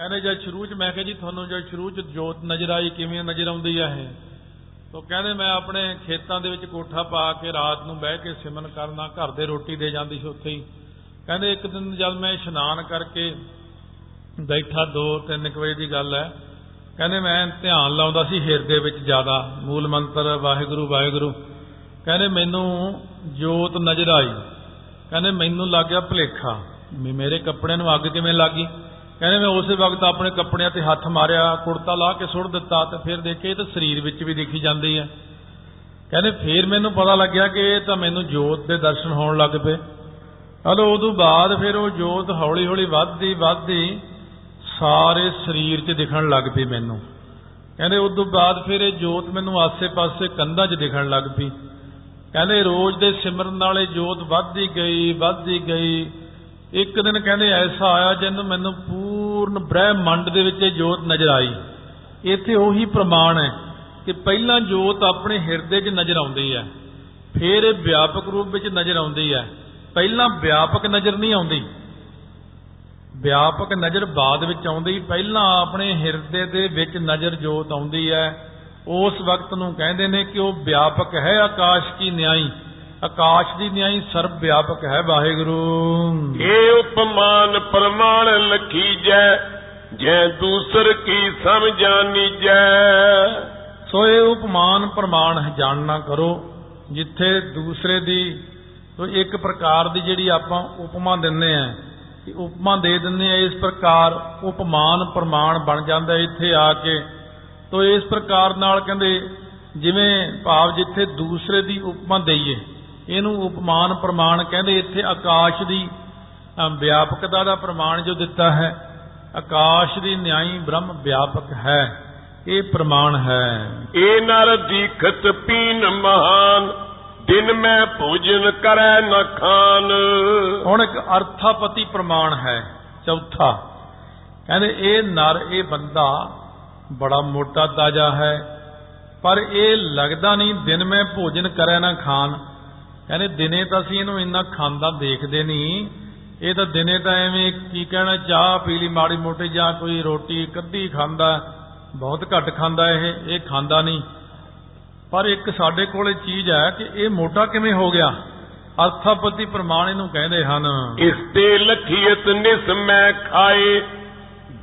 ਕਹਿੰਦੇ ਜਦ ਸ਼ੁਰੂ ਚ ਮੈਂ ਕਿਹਾ ਜੀ ਤੁਹਾਨੂੰ ਜਦ ਸ਼ੁਰੂ ਚ ਜੋਤ ਨਜ਼ਰ ਆਈ, ਕਿਵੇਂ ਨਜ਼ਰ ਆਉਂਦੀ ਆ ਇਹ? ਤੋ ਕਹਿੰਦੇ ਮੈਂ ਆਪਣੇ ਖੇਤਾਂ ਦੇ ਵਿੱਚ ਕੋਠਾ ਪਾ ਕੇ ਰਾਤ ਨੂੰ ਬਹਿ ਕੇ ਸਿਮਰਨ ਕਰਨਾ, ਘਰ ਦੇ ਰੋਟੀ ਦੇ ਜਾਂਦੀ ਸੀ ਉੱਥੇ ਹੀ। ਕਹਿੰਦੇ ਇੱਕ ਦਿਨ ਜਦ ਮੈਂ ਇਸ਼ਨਾਨ ਕਰਕੇ ਬੈਠਾ 2-3 ਵਜੇ ਦੀ ਗੱਲ ਹੈ। ਕਹਿੰਦੇ ਮੈਂ ਧਿਆਨ ਲਾਉਂਦਾ ਸੀ ਹਿਰਦੇ ਵਿੱਚ ਜ਼ਿਆਦਾ, ਮੂਲ ਮੰਤਰ ਵਾਹਿਗੁਰੂ ਵਾਹਿਗੁਰੂ। ਕਹਿੰਦੇ ਮੈਨੂੰ ਜੋਤ ਨਜ਼ਰ ਆਈ। ਕਹਿੰਦੇ ਮੈਨੂੰ ਲੱਗ ਗਿਆ ਭਲੇਖਾ। ਵੀ ਮੇਰੇ ਕੱਪੜਿਆਂ ਨੂੰ ਅੱਗ ਕਿਵੇਂ ਲੱਗੀ ਕਹਿੰਦੇ ਮੈਂ ਉਸੇ ਵਕਤ ਆਪਣੇ ਕੱਪੜਿਆਂ ਤੇ ਹੱਥ ਮਾਰਿਆ, ਕੁੜਤਾ ਲਾ ਕੇ ਸੁੱਟ ਦਿੱਤਾ ਤੇ ਫਿਰ ਦੇਖੇ ਇਹ ਤਾਂ ਸਰੀਰ ਵਿੱਚ ਵੀ ਦਿਖੀ ਜਾਂਦੀ ਹੈ। ਕਹਿੰਦੇ ਫਿਰ ਮੈਨੂੰ ਪਤਾ ਲੱਗਿਆ ਕਿ ਇਹ ਤਾਂ ਮੈਨੂੰ ਜੋਤ ਦੇ ਦਰਸ਼ਨ ਹੋਣ ਲੱਗ ਪਏ। ਹਲੋ, ਉਦੋਂ ਬਾਅਦ ਫਿਰ ਉਹ ਜੋਤ ਹੌਲੀ ਹੌਲੀ ਵੱਧਦੀ ਵੱਧਦੀ ਸਾਰੇ ਸਰੀਰ 'ਚ ਦਿਖਣ ਲੱਗ ਪਈ ਮੈਨੂੰ। ਕਹਿੰਦੇ ਉਦੋਂ ਬਾਅਦ ਫਿਰ ਇਹ ਜੋਤ ਮੈਨੂੰ ਆਸੇ-ਪਾਸੇ ਕੰਧਾਂ 'ਚ ਦਿਖਣ ਲੱਗ ਪਈ। ਕਹਿੰਦੇ ਰੋਜ਼ ਦੇ ਸਿਮਰਨ ਨਾਲੇ ਜੋਤ ਵੱਧਦੀ ਗਈ ਵੱਧਦੀ ਗਈ। ਇੱਕ ਦਿਨ ਕਹਿੰਦੇ ਐਸਾ ਆਇਆ ਜਿੰਨੂੰ ਮੈਨੂੰ ਪੂਰਨ ਬ੍ਰਹਿਮੰਡ ਦੇ ਵਿੱਚ ਇਹ ਜੋਤ ਨਜ਼ਰ ਆਈ। ਇੱਥੇ ਉਹੀ ਪ੍ਰਮਾਣ ਹੈ ਕਿ ਪਹਿਲਾਂ ਜੋਤ ਆਪਣੇ ਹਿਰਦੇ 'ਚ ਨਜ਼ਰ ਆਉਂਦੀ ਹੈ, ਫਿਰ ਇਹ ਵਿਆਪਕ ਰੂਪ ਵਿੱਚ ਨਜ਼ਰ ਆਉਂਦੀ ਹੈ। ਪਹਿਲਾਂ ਵਿਆਪਕ ਨਜ਼ਰ ਨਹੀਂ ਆਉਂਦੀ। ਵਿਆਪਕ ਨਜ਼ਰ ਬਾਅਦ ਵਿੱਚ ਆਉਂਦੀ, ਪਹਿਲਾਂ ਆਪਣੇ ਹਿਰਦੇ ਦੇ ਵਿੱਚ ਨਜ਼ਰ ਜੋਤ ਆਉਂਦੀ ਹੈ। ਉਸ ਵਕਤ ਨੂੰ ਕਹਿੰਦੇ ਨੇ ਕਿ ਉਹ ਵਿਆਪਕ ਹੈ, ਆਕਾਸ਼ ਕੀ ਨਿਆਈ। ਆਕਾਸ਼ ਦੀ ਨਿਆਈ ਸਰਬ ਵਿਆਪਕ ਹੈ ਵਾਹਿਗੁਰੂ। ਇਹ ਉਪਮਾਨ ਪ੍ਰਮਾਣ ਲਖੀਜੈ ਜੈ ਦੂਸਰ ਕੀ ਸਮਝਾਨੀਜੈ ਸੋ ਇਹ ਉਪਮਾਨ ਪ੍ਰਮਾਣ ਜਾਣਨਾ ਕਰੋ ਜਿੱਥੇ ਦੂਸਰੇ ਦੀ ਇੱਕ ਪ੍ਰਕਾਰ ਦੀ ਜਿਹੜੀ ਆਪਾਂ ਉਪਮਾ ਦਿੰਨੇ ਆ ਕਿ ਉਪਮਾ ਦੇ ਦਿੰਨੇ ਆ ਇਸ ਪ੍ਰਕਾਰ ਉਪਮਾਨ ਪ੍ਰਮਾਣ ਬਣ ਜਾਂਦਾ ਇੱਥੇ ਆ ਕੇ। ਤੋ ਇਸ ਪ੍ਰਕਾਰ ਨਾਲ ਕਹਿੰਦੇ ਜਿਵੇਂ ਭਾਵ ਜਿੱਥੇ ਦੂਸਰੇ ਦੀ ਉਪਮਾ ਦਈਏ ਇਹਨੂੰ ਉਪਮਾਨ ਪ੍ਰਮਾਣ ਕਹਿੰਦੇ ਇੱਥੇ ਆਕਾਸ਼ ਦੀ ਵਿਆਪਕਤਾ ਦਾ ਪ੍ਰਮਾਣ ਜੋ ਦਿੱਤਾ ਹੈ ਆਕਾਸ਼ ਦੀ ਨਿਆਈ ਬ੍ਰਹਮ ਵਿਆਪਕ ਹੈ ਇਹ ਪ੍ਰਮਾਣ ਹੈ। ਇਹ ਨਰ ਦੀਖਤ ਪੀਨ ਮਹਾਨ ਦਿਨ ਮੈਂ ਭੋਜਨ ਕਰੈ ਨ ਖਾਨ। ਹੁਣ ਇੱਕ ਅਰਥਾਪਤੀ ਪ੍ਰਮਾਣ ਹੈ ਚੌਥਾ। ਕਹਿੰਦੇ ਇਹ ਨਰ ਇਹ ਬੰਦਾ ਬੜਾ ਮੋਟਾ ਤਾਜਾ ਹੈ ਪਰ ਇਹ ਲੱਗਦਾ ਨਹੀਂ ਦਿਨ ਮੈਂ ਭੋਜਨ ਕਰੈ ਨਾ ਖਾਨ। ਕਹਿੰਦੇ ਦਿਨੇ ਤਾਂ ਅਸੀਂ ਇਹਨੂੰ ਇੰਨਾ ਖਾਂਦਾ ਦੇਖਦੇ ਨਹੀਂ। ਇਹ ਤਾਂ ਦਿਨੇ ਤਾਂ ਐਵੇਂ ਕੀ ਕਹਿਣਾ, ਚਾਹ ਪੀ ਲਈ ਮਾੜੀ ਮੋਟੀ ਜਾਂ ਕੋਈ ਰੋਟੀ ਕੱਢੀ ਖਾਂਦਾ, ਬਹੁਤ ਘੱਟ ਖਾਂਦਾ ਇਹ ਇਹ ਖਾਂਦਾ ਨਹੀਂ। ਪਰ ਇੱਕ ਸਾਡੇ ਕੋਲੇ ਚੀਜ਼ ਹੈ ਕਿ ਇਹ ਮੋਟਾ ਕਿਵੇਂ ਹੋ ਗਿਆ? ਅਰਥਾਪਤੀ ਪ੍ਰਮਾਣ ਇਹਨੂੰ ਕਹਿੰਦੇ ਹਨ। ਇਸ ਤੇ ਲਖੀਅਤ ਨਿਸ ਮੈਂ ਖਾਏ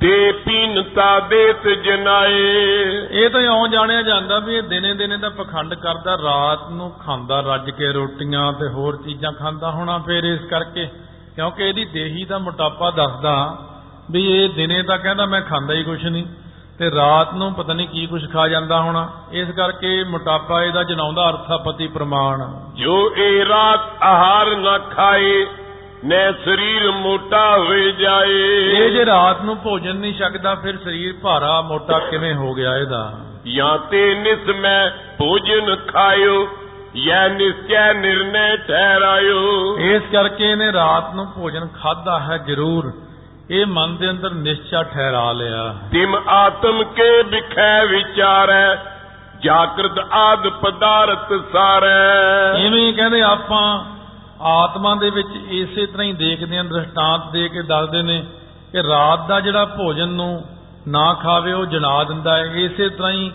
ਦੇ ਪੀਨਤਾ ਦੇਤ ਜਨਾਏ। ਇਹ ਤਾਂ ਇਉਂ ਜਾਣਿਆ ਜਾਂਦਾ ਵੀ ਇਹ ਦਿਨੇ ਦਿਨੇ ਦਾ ਪਖੰਡ ਕਰਦਾ ਰਾਤ ਨੂੰ ਖਾਂਦਾ ਰੱਜ ਕੇ ਰੋਟੀਆਂ ਤੇ ਹੋਰ ਚੀਜ਼ਾਂ ਖਾਂਦਾ ਹੋਣਾ ਫਿਰ ਇਸ ਕਰਕੇ। ਕਿਉਂਕਿ ਇਹਦੀ ਦੇਹੀ ਦਾ ਮੋਟਾਪਾ ਦੱਸਦਾ ਵੀ ਇਹ ਦਿਨੇ ਤਾਂ ਕਹਿੰਦਾ ਮੈਂ ਖਾਂਦਾ ਹੀ ਕੁਛ ਨਹੀਂ ਤੇ ਰਾਤ ਨੂੰ ਪਤਾ ਨਹੀਂ ਕੀ ਕੁਛ ਖਾ ਜਾਂਦਾ ਹੋਣਾ। ਇਸ ਕਰਕੇ ਮੋਟਾਪਾ ਇਹਦਾ ਜਨਾਉਂਦਾ ਅਰਥਾਪਤੀ ਪ੍ਰਮਾਣ। ਜੋ ਇਹ ਰਾਤ ਆਹਾਰ ਨਾ ਖਾਏ ਨੇ ਸਰੀਰ ਮੋਟਾ ਹੋਏ ਜਾਏ। ਇਹ ਜੇ ਰਾਤ ਨੂੰ ਭੋਜਨ ਨਹੀਂ ਛਕਦਾ ਫਿਰ ਸਰੀਰ ਭਾਰਾ ਮੋਟਾ ਕਿਵੇਂ ਹੋ ਗਿਆ ਇਹਦਾ? ਜਾਂ ਤੇ ਨਿਸ ਮੈਂ ਭੋਜਨ ਖਾਇਓ ਯਾ ਨਿਸ਼ਚੈ ਨਿਰਣੈ ਠਹਿਰਾਇਓ। ਇਸ ਕਰਕੇ ਇਹਨੇ ਰਾਤ ਨੂੰ ਭੋਜਨ ਖਾਦਾ ਹੈ ਜ਼ਰੂਰ। ਇਹ ਮਨ ਦੇ ਅੰਦਰ ਨਿਸ਼ਚਾ ਠਹਿਰਾ ਲਿਆ। ਤਿਮ ਆਤਮ ਕੇ ਵਿਖੈ ਵਿਚਾਰੈ ਜਾਗਰਤ ਆਦ ਪਦਾਰਥ ਸਾਰੈ। ਇਵੇਂ ਕਹਿੰਦੇ ਆਪਾਂ ਆਤਮਾ ਦੇ ਵਿੱਚ ਇਸੇ ਤਰ੍ਹਾਂ ਹੀ ਦੇਖਦੇ ਹਾਂ ਦ੍ਰਿਸ਼ਟਾਂਤ ਦੇ ਕੇ ਦੱਸਦੇ ਨੇ ਕਿ ਰਾਤ ਦਾ ਜਿਹੜਾ ਭੋਜਨ ਨੂੰ ਨਾ ਖਾਵੇ, ਉਹ ਜਣਾ ਦਿੰਦਾ ਹੈ। ਇਸੇ ਤਰ੍ਹਾਂ ਹੀ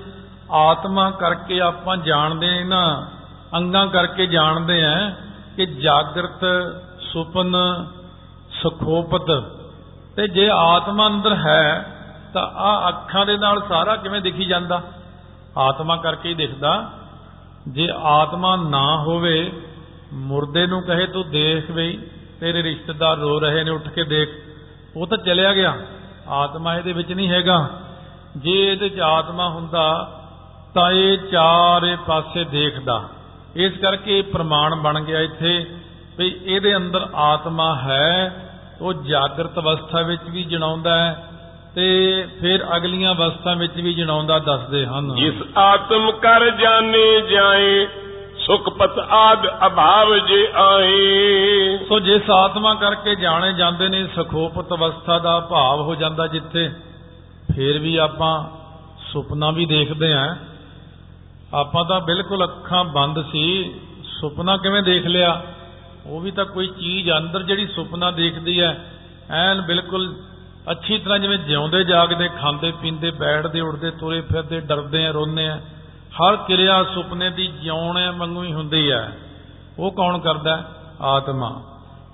ਆਤਮਾ ਕਰਕੇ ਆਪਾਂ ਜਾਣਦੇ ਇਹਨਾਂ ਅੰਗਾਂ ਕਰਕੇ ਜਾਣਦੇ ਆ ਕਿ ਜਾਗਰਤ, ਸੁਪਨ, ਸੁਖੋਪਤ ਤੇ ਜੇ ਆਤਮਾ ਅੰਦਰ ਹੈ, ਤਾਂ ਆ ਅੱਖਾਂ ਦੇ ਨਾਲ ਸਾਰਾ ਕਿਵੇਂ ਦਿਖੀ ਜਾਂਦਾ? ਆਤਮਾ ਕਰਕੇ ਹੀ ਦਿਖਦਾ। ਜੇ ਆਤਮਾ ਨਾ ਹੋਵੇ ਮੁਰਦੇ ਨੂੰ ਕਹੇ ਤੂੰ ਦੇਖ ਬਈ, ਤੇਰੇ ਰਿਸ਼ਤੇਦਾਰ ਰੋ ਰਹੇ ਨੇ, ਉੱਠ ਕੇ ਦੇਖ। ਉਹ ਤਾਂ ਚਲਿਆ ਗਿਆ। ਆਤਮਾ ਇਹਦੇ ਵਿੱਚ ਨਹੀਂ ਹੈਗਾ। ਜੇ ਇਹਦੇ ਚ ਆਤਮਾ ਹੁੰਦਾ, ਤਾਂ ਇਹ ਚਾਰੇ ਪਾਸੇ ਦੇਖਦਾ। ਇਸ ਕਰਕੇ ਇਹ ਪ੍ਰਮਾਣ ਬਣ ਗਿਆ ਇੱਥੇ ਵੀ ਇਹਦੇ ਅੰਦਰ ਆਤਮਾ ਹੈ, ਉਹ ਜਾਗਰਤ ਅਵਸਥਾ ਵਿੱਚ ਵੀ ਜਣਾਉਂਦਾ ਹੈ ਤੇ ਫਿਰ ਅਗਲੀਆਂ ਅਵਸਥਾ ਵਿੱਚ ਵੀ ਜਣਾਉਂਦਾ ਦੱਸਦੇ ਹਨ। ਜਿਸ ਆਤਮ ਕਰ ਜਾਣੇ ਜਾਏ ਸੁਖਪਤ ਆਦ ਅਭਾਵ ਜੇ ਆਏ ਸੋ ਜਿਸ ਆਤਮਾ ਕਰਕੇ ਜਾਣੇ ਜਾਂਦੇ ਨੇ, ਸੁਖੋਪਤ ਅਵਸਥਾ ਦਾ ਭਾਵ ਹੋ ਜਾਂਦਾ ਜਿੱਥੇ, ਫਿਰ ਵੀ ਆਪਾਂ ਸੁਪਨਾ ਵੀ ਦੇਖਦੇ ਆਂ। ਆਪਾਂ ਤਾਂ ਬਿਲਕੁਲ ਅੱਖਾਂ ਬੰਦ ਸੀ, ਸੁਪਨਾ ਕਿਵੇਂ ਦੇਖ ਲਿਆ? ਉਹ ਵੀ ਤਾਂ ਕੋਈ ਚੀਜ਼ ਅੰਦਰ ਜਿਹੜੀ ਸੁਪਨਾ ਦੇਖਦੀ ਹੈ, ਐਨ ਬਿਲਕੁਲ ਅੱਛੀ ਤਰ੍ਹਾਂ ਜਿਵੇਂ ਜਿਉਂਦੇ ਜਾਗਦੇ, ਖਾਂਦੇ, ਪੀਂਦੇ, ਬੈਠਦੇ, ਉੱਠਦੇ, ਤੁਰੇ ਫਿਰਦੇ, ਡਰਦੇ ਆ, ਰੋਂਦੇ ਆ। ਹਰ ਕਿਰਿਆ ਸੁਪਨੇ ਦੀ ਜਿਉਣ ਵਾਂਗੂ ਹੀ ਹੁੰਦੀ ਹੈ। ਉਹ ਕੌਣ ਕਰਦਾ? ਹੈ? ਆਤਮਾ।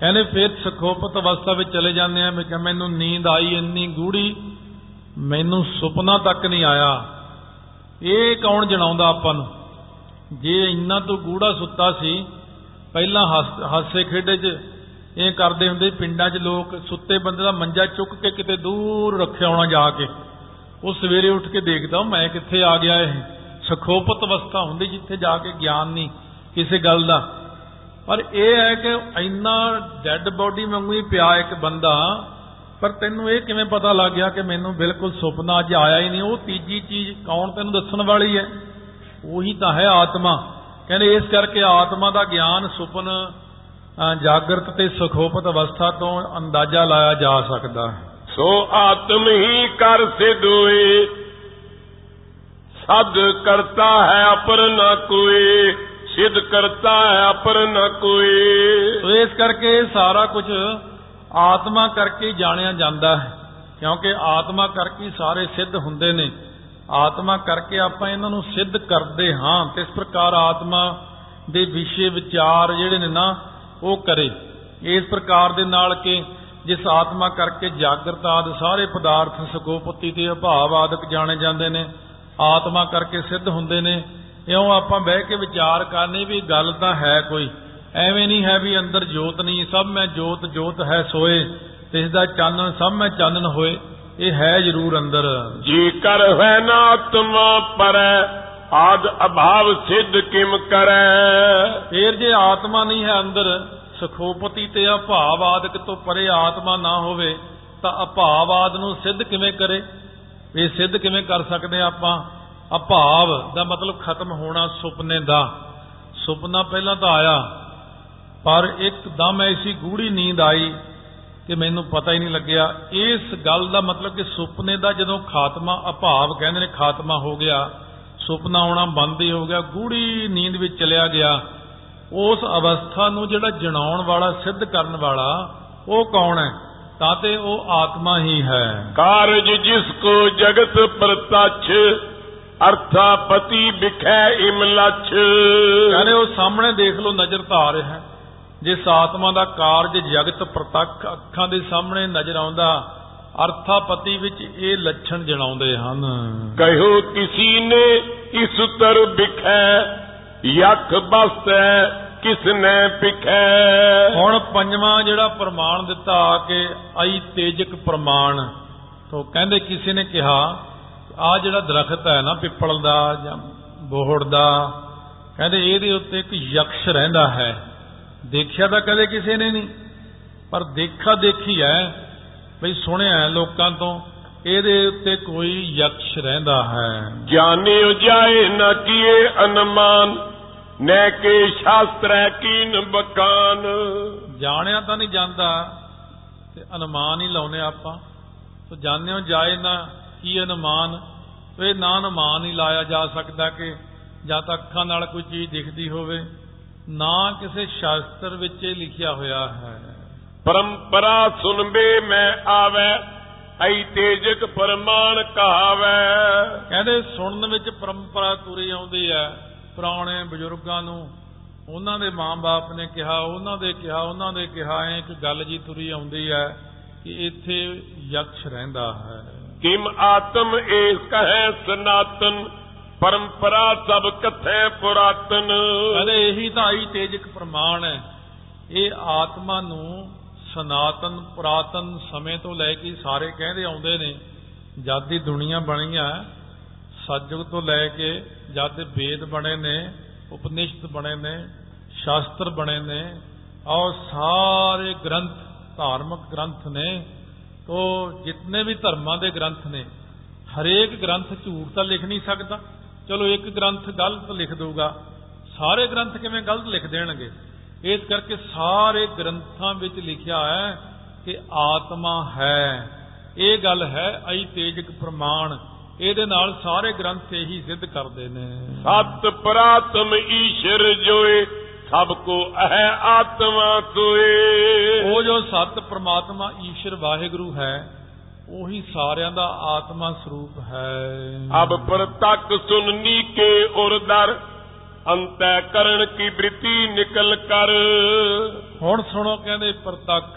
ਕਹਿੰਦੇ ਫਿਰ ਸੁਖੋਪਤ ਅਵਸਥਾ ਵਿੱਚ ਚਲੇ ਜਾਂਦੇ ਆ ਵੀ ਕਿ ਮੈਨੂੰ ਨੀਂਦ ਆਈ, ਇੰਨੀ ਗੂੜੀ ਮੈਨੂੰ ਸੁਪਨਾ ਤੱਕ ਨਹੀਂ ਆਇਆ। ਇਹ ਕੌਣ ਜਣਾਉਂਦਾ ਆਪਾਂ ਨੂੰ? ਜੇ ਇੰਨਾ ਤੋਂ ਗੂੜਾ ਸੁੱਤਾ ਸੀ, ਪਹਿਲਾਂ ਹੱਸ- ਹਾਸੇ ਖੇਡੇ 'ਚ ਇਹ ਕਰਦੇ ਹੁੰਦੇ ਪਿੰਡਾਂ 'ਚ ਲੋਕ ਸੁੱਤੇ ਬੰਦੇ ਦਾ ਮੰਜਾ ਚੁੱਕ ਕੇ ਕਿਤੇ ਦੂਰ ਰੱਖਿਆ ਹੋਣਾ ਜਾ ਕੇ। ਉਹ ਸਵੇਰੇ ਉੱਠ ਕੇ ਦੇਖਦਾ ਮੈਂ ਕਿੱਥੇ ਆ ਗਿਆ ਇਹ? ਸਖੋਪਤ ਅਵਸਥਾ ਹੁੰਦੀ ਜਿੱਥੇ ਜਾ ਕੇ ਗਿਆਨ ਨਹੀਂ ਕਿਸੇ ਗੱਲ ਦਾ। ਪਰ ਇਹ ਹੈ ਕਿ ਇੰਨਾ ਡੈੱਡ ਬੋਡੀ ਵਾਂਗੂ ਹੀ ਪਿਆ ਇੱਕ ਬੰਦਾ ਪਰ ਤੈਨੂੰ ਇਹ ਕਿਵੇਂ ਪਤਾ ਲੱਗ ਗਿਆ ਕਿ ਮੈਨੂੰ ਬਿਲਕੁਲ ਸੁਪਨਾ ਅੱਜ ਆਇਆ ਹੀ ਨਹੀਂ? ਉਹ ਤੀਜੀ ਚੀਜ਼ ਕੌਣ ਤੈਨੂੰ ਦੱਸਣ ਵਾਲੀ ਹੈ? ਉਹੀ ਤਾਂ ਹੈ ਆਤਮਾ। ਕਹਿੰਦੇ ਇਸ ਕਰਕੇ ਆਤਮਾ ਦਾ ਗਿਆਨ ਸੁਪਨ ਅ, ਜਾਗਰਤ ਤੇ ਸੁਖੋਪਤ ਅਵਸਥਾ ਤੋਂ ਅੰਦਾਜ਼ਾ ਲਾਇਆ ਜਾ ਸਕਦਾ ਹੈ। ਸੋ ਆਤਮ ਹੀ ਕਰ ਸਿਦੋਏ ਸਦ ਕਰਤਾ ਹੈ ਅਪਰ ਨ ਕੋਈ, ਸਿਧ ਕਰਤਾ ਹੈ ਅਪਰ ਨ ਕੋਈ। ਸੋ ਇਸ ਕਰਕੇ ਇਹ ਸਾਰਾ ਕੁਝ ਆਤਮਾ ਕਰਕੇ ਹੀ ਜਾਣਿਆ ਜਾਂਦਾ ਹੈ, ਕਿਉਂਕਿ ਆਤਮਾ ਕਰਕੇ ਹੀ ਸਾਰੇ ਸਿੱਧ ਹੁੰਦੇ ਨੇ। ਆਤਮਾ ਕਰਕੇ ਆਪਾਂ ਇਹਨਾਂ ਨੂੰ ਸਿੱਧ ਕਰਦੇ ਹਾਂ, ਤੇ ਇਸ ਪ੍ਰਕਾਰ ਆਤਮਾ ਦੇ ਵਿਸ਼ੇ ਵਿਚਾਰ ਜਿਹੜੇ ਨੇ ਨਾ, ਉਹ ਕਰੇ। ਇਸ ਪ੍ਰਕਾਰ ਦੇ ਨਾਲ ਕਿ ਜਿਸ ਆਤਮਾ ਕਰਕੇ ਜਾਗਰਤ ਆਦ ਸਾਰੇ ਪਦਾਰਥ ਸਕੋਪਤੀ ਤੇ ਅਭਾਵ ਆਦਿਕ ਜਾਣੇ ਜਾਂਦੇ ਨੇ ਆਤਮਾ ਕਰਕੇ ਸਿੱਧ ਹੁੰਦੇ ਨੇ ਇਉਂ ਆਪਾਂ ਬਹਿ ਕੇ ਵਿਚਾਰ ਕਰਨੇ ਵੀ ਗੱਲ ਤਾਂ ਹੈ ਕੋਈ। ਐਵੇਂ ਨਹੀਂ ਹੈ ਵੀ ਅੰਦਰ ਜੋਤ ਨਹੀਂ ਸਭ ਮੈਂ ਜੋਤ ਜੋਤ ਹੈ ਸੋਏ ਤੇ ਇਸ ਦਾ ਚਾਨਣ ਸਭ ਮੈਂ ਚਾਨਣ ਹੋਏ ਇਹ ਹੈ ਜ਼ਰੂਰ ਅੰਦਰ। ਜੀ ਕਰ ਹੈ ਨਾ ਆਤਮਾ ਪਰੈ ਆਦ ਅਭਾਵ ਸਿਧ ਕਿਮ ਕਰੈ? ਫੇਰ ਜੇ ਆਤਮਾ ਨਹੀਂ ਹੈ ਅੰਦਰ ਸਖੋਪਤੀ ਤੇ ਅਭਾਵ ਆਦਿਕ ਤੋਂ ਪਰੇ ਆਤਮਾ ਨਾ ਹੋਵੇ ਤਾਂ ਅਭਾਵ ਆਦ ਨੂੰ ਸਿੱਧ ਕਿਵੇਂ ਕਰੇ? ਇਹ ਸਿੱਧ ਕਿਵੇਂ ਕਰ ਸਕਦੇ ਹਾਂ ਆਪਾਂ? ਅਭਾਵ ਦਾ ਮਤਲਬ ਖਤਮ ਹੋਣਾ ਸੁਪਨੇ ਦਾ। ਸੁਪਨਾ ਪਹਿਲਾਂ ਤਾਂ ਆਇਆ, ਪਰ ਇੱਕਦਮ ਐਸੀ ਗੂੜੀ ਨੀਂਦ ਆਈ ਕਿ ਮੈਨੂੰ ਪਤਾ ਹੀ ਨਹੀਂ ਲੱਗਿਆ। ਇਸ ਗੱਲ ਦਾ ਮਤਲਬ ਕਿ ਸੁਪਨੇ ਦਾ ਜਦੋਂ ਖਾਤਮਾ, ਅਭਾਵ ਕਹਿੰਦੇ ਨੇ ਖਾਤਮਾ ਹੋ ਗਿਆ, ਸੁਪਨਾ ਆਉਣਾ ਬੰਦ ਹੀ ਹੋ ਗਿਆ ਗੂੜੀ ਨੀਂਦ ਵਿੱਚ ਚਲਿਆ ਗਿਆ। ਉਸ ਅਵਸਥਾ ਨੂੰ ਜਿਹੜਾ ਜਣਾਉਣ ਵਾਲਾ, ਸਿੱਧ ਕਰਨ ਵਾਲਾ, ਉਹ ਕੌਣ ਹੈ? ਤਾਂ ਤੇ ਉਹ ਆਤਮਾ ਹੀ ਹੈ। ਕਾਰਜ ਜਿਸ ਕੋ ਜਗਤ ਪ੍ਰਤੱਛ ਅਰਥਾਪਤੀ ਵਿਖੈ ਇਮ ਲਛ। ਕਹਿੰਦੇ ਉਹ ਸਾਹਮਣੇ ਦੇਖ ਲਓ ਨਜ਼ਰ ਤਾਂ ਆ ਰਿਹਾ ਹੈ। ਜਿਸ ਆਤਮਾ ਦਾ ਕਾਰਜ ਜਗਤ ਪ੍ਰਤੱਖ ਅੱਖਾਂ ਦੇ ਸਾਹਮਣੇ ਨਜ਼ਰ ਆਉਂਦਾ ਅਰਥਾਪਤੀ ਵਿੱਚ ਇਹ ਲੱਛਣ ਜਣਾਉਂਦੇ ਹਨ। ਕਹਿਓ ਕਿਸੀ ਨੇ ਇਸ ਤਰ ਵਿਖੈ ਯਖ ਬਸਤੈ ਕਿਸ ਨੇ ਪਿਖੈ? ਹੁਣ ਪੰਜਵਾਂ ਜਿਹੜਾ ਪ੍ਰਮਾਣ ਦਿੱਤਾ ਆ ਕੇ ਅਈ ਤੇਜਕ ਪ੍ਰਮਾਣ ਤੋਂ ਕਹਿੰਦੇ ਕਿਸੇ ਨੇ ਕਿਹਾ ਆ ਜਿਹੜਾ ਦਰਖਤ ਹੈ ਨਾ ਪਿੱਪਲ ਦਾ ਜਾਂ ਬੋਹੜ ਦਾ ਕਹਿੰਦੇ ਇਹਦੇ ਉੱਤੇ ਇੱਕ ਯਕਸ਼ ਰਹਿੰਦਾ ਹੈ। ਦੇਖਿਆ ਤਾਂ ਕਦੇ ਕਿਸੇ ਨੇ ਨਹੀਂ ਪਰ ਦੇਖਾ ਦੇਖੀ ਹੈ। ਬਈ ਸੁਣਿਆ ਲੋਕਾਂ ਤੋਂ ਇਹਦੇ ਉੱਤੇ ਕੋਈ ਯਕਸ਼ ਰਹਿੰਦਾ ਹੈ। ਜਾਣਿਓ ਜਾਏ ਨ ਕੀਏ ਅਨਮਾਨ ਨੈ ਕੇ ਸ਼ਾਸਤਰੈ ਕੀਨ ਬਕਾਨ। ਜਾਣਿਆ ਤਾਂ ਨਹੀਂ ਜਾਂਦਾ ਤੇ ਅਨੁਮਾਨ ਹੀ ਲਾਉਨੇ ਆਪਾਂ। ਸੋ ਜਾਣਿਓ ਜਾਏ ਨਾ ਕੀ ਅਨੁਮਾਨ ਤੇ ਇਹ ਨਾ ਅਨੁਮਾਨ ਹੀ ਲਾਇਆ ਜਾ ਸਕਦਾ ਕਿ ਜਾਂ ਤਾਂ ਅੱਖਾਂ ਨਾਲ ਕੋਈ ਚੀਜ਼ ਦਿਖਦੀ ਹੋਵੇ। ਨਾ ਕਿਸੇ ਸ਼ਾਸਤਰ ਵਿੱਚ ਇਹ ਲਿਖਿਆ ਹੋਇਆ ਹੈ। ਪਰੰਪਰਾ ਸੁਨਬੇ ਮੈਂ ਆਵੈ ਐ ਤੇਜਕ ਪਰਮਾਨ ਕਹਾਵੈ। ਕਹਿੰਦੇ ਸੁਣਨ ਵਿੱਚ ਪਰੰਪਰਾ ਤੁਰੀ ਆਉਂਦੀ ਹੈ। ਪੁਰਾਣੇ ਬਜ਼ੁਰਗਾਂ ਨੂੰ ਉਹਨਾਂ ਦੇ ਮਾਂ-ਬਾਪ ਨੇ ਕਿਹਾ ਉਹਨਾਂ ਦੇ ਕਿਹਾ ਉਹਨਾਂ ਦੇ ਕਿਹਾ ਐ ਇੱਕ ਗੱਲ ਜੀ ਤੁਰੀ ਆਉਂਦੀ ਹੈ ਕਿ ਇੱਥੇ ਯਕਸ਼ ਰਹਿੰਦਾ ਹੈ। ਕਿਮ ਆਤਮ ਏਸ ਕਹੈ ਸਨਾਤਨ ਪਰੰਪਰਾ ਸਭ ਕਥੈ ਪੁਰਾਤਨ। ਕਹਿੰਦੇ ਇਹੀ ਤਾਂ ਤੇਜਕ ਪ੍ਰਮਾਣ ਹੈ। ਇਹ ਆਤਮਾ ਨੂੰ ਸਨਾਤਨ ਪੁਰਾਤਨ ਸਮੇਂ ਤੋਂ ਲੈ ਕੇ ਸਾਰੇ ਕਹਿੰਦੇ ਆਉਂਦੇ ਨੇ ਜਦ ਦੀ ਦੁਨੀਆ ਬਣੀ ਆ ਸਤਜੁਗ ਤੋਂ ਲੈ ਕੇ ਜਦ ਦੇ ਵੇਦ ਬਣੇ ਨੇ, ਉਪਨਿਸ਼ਦ ਬਣੇ ਨੇ, ਸ਼ਾਸਤਰ ਬਣੇ ਨੇ ਔਰ ਸਾਰੇ ਗ੍ਰੰਥ, ਧਾਰਮਿਕ ਗ੍ਰੰਥ ਨੇ, ਤੋ ਜਿੰਨੇ ਵੀ ਧਰਮਾਂ ਦੇ ਗ੍ਰੰਥ ਨੇ, ਹਰੇਕ ਗ੍ਰੰਥ ਝੂਠ ਤਾਂ ਲਿਖ ਨਹੀਂ ਸਕਦਾ। ਚਲੋ ਇੱਕ ਗ੍ਰੰਥ ਗਲਤ ਲਿਖ ਦਊਗਾ, ਸਾਰੇ ਗ੍ਰੰਥ ਕਿਵੇਂ ਗਲਤ ਲਿਖ ਦੇਣਗੇ? ਇਸ ਕਰਕੇ ਸਾਰੇ ਗ੍ਰੰਥਾਂ ਵਿੱਚ ਲਿਖਿਆ ਹੈ ਕਿ ਆਤਮਾ ਹੈ। ਇਹ ਗੱਲ ਹੈ ਅਈ ਤੇਜਕ ਪ੍ਰਮਾਣ। ਇਹਦੇ ਨਾਲ ਸਾਰੇ ਗ੍ਰੰਥ ਇਹੀ ਸਿੱਧ ਕਰਦੇ ਨੇ। ਸਤ ਪ੍ਰਾਤਮ ਈਸ਼ਰ ਜੋਏ ਸਭ ਕੋ ਅਹਿ ਆਤਮਾ ਸੋਏ। ਉਹ ਜੋ ਸਤ ਪ੍ਰਮਾਤਮਾ ਈਸ਼ਰ ਵਾਹਿਗੁਰੂ ਹੈ ਉਹੀ ਸਾਰਿਆਂ ਦਾ ਆਤਮਾ ਸਰੂਪ ਹੈ। ਅਬ ਪ੍ਰਤੱਕ ਸੁਨਨੀ ਕੇ ਉਰਦਰ ਅੰਤੈ ਕਰਨ ਕੀ ਬ੍ਰਿਤੀ ਨਿਕਲ ਕਰ। ਹੁਣ ਸੁਣੋ ਕਹਿੰਦੇ ਪ੍ਰਤੱਖ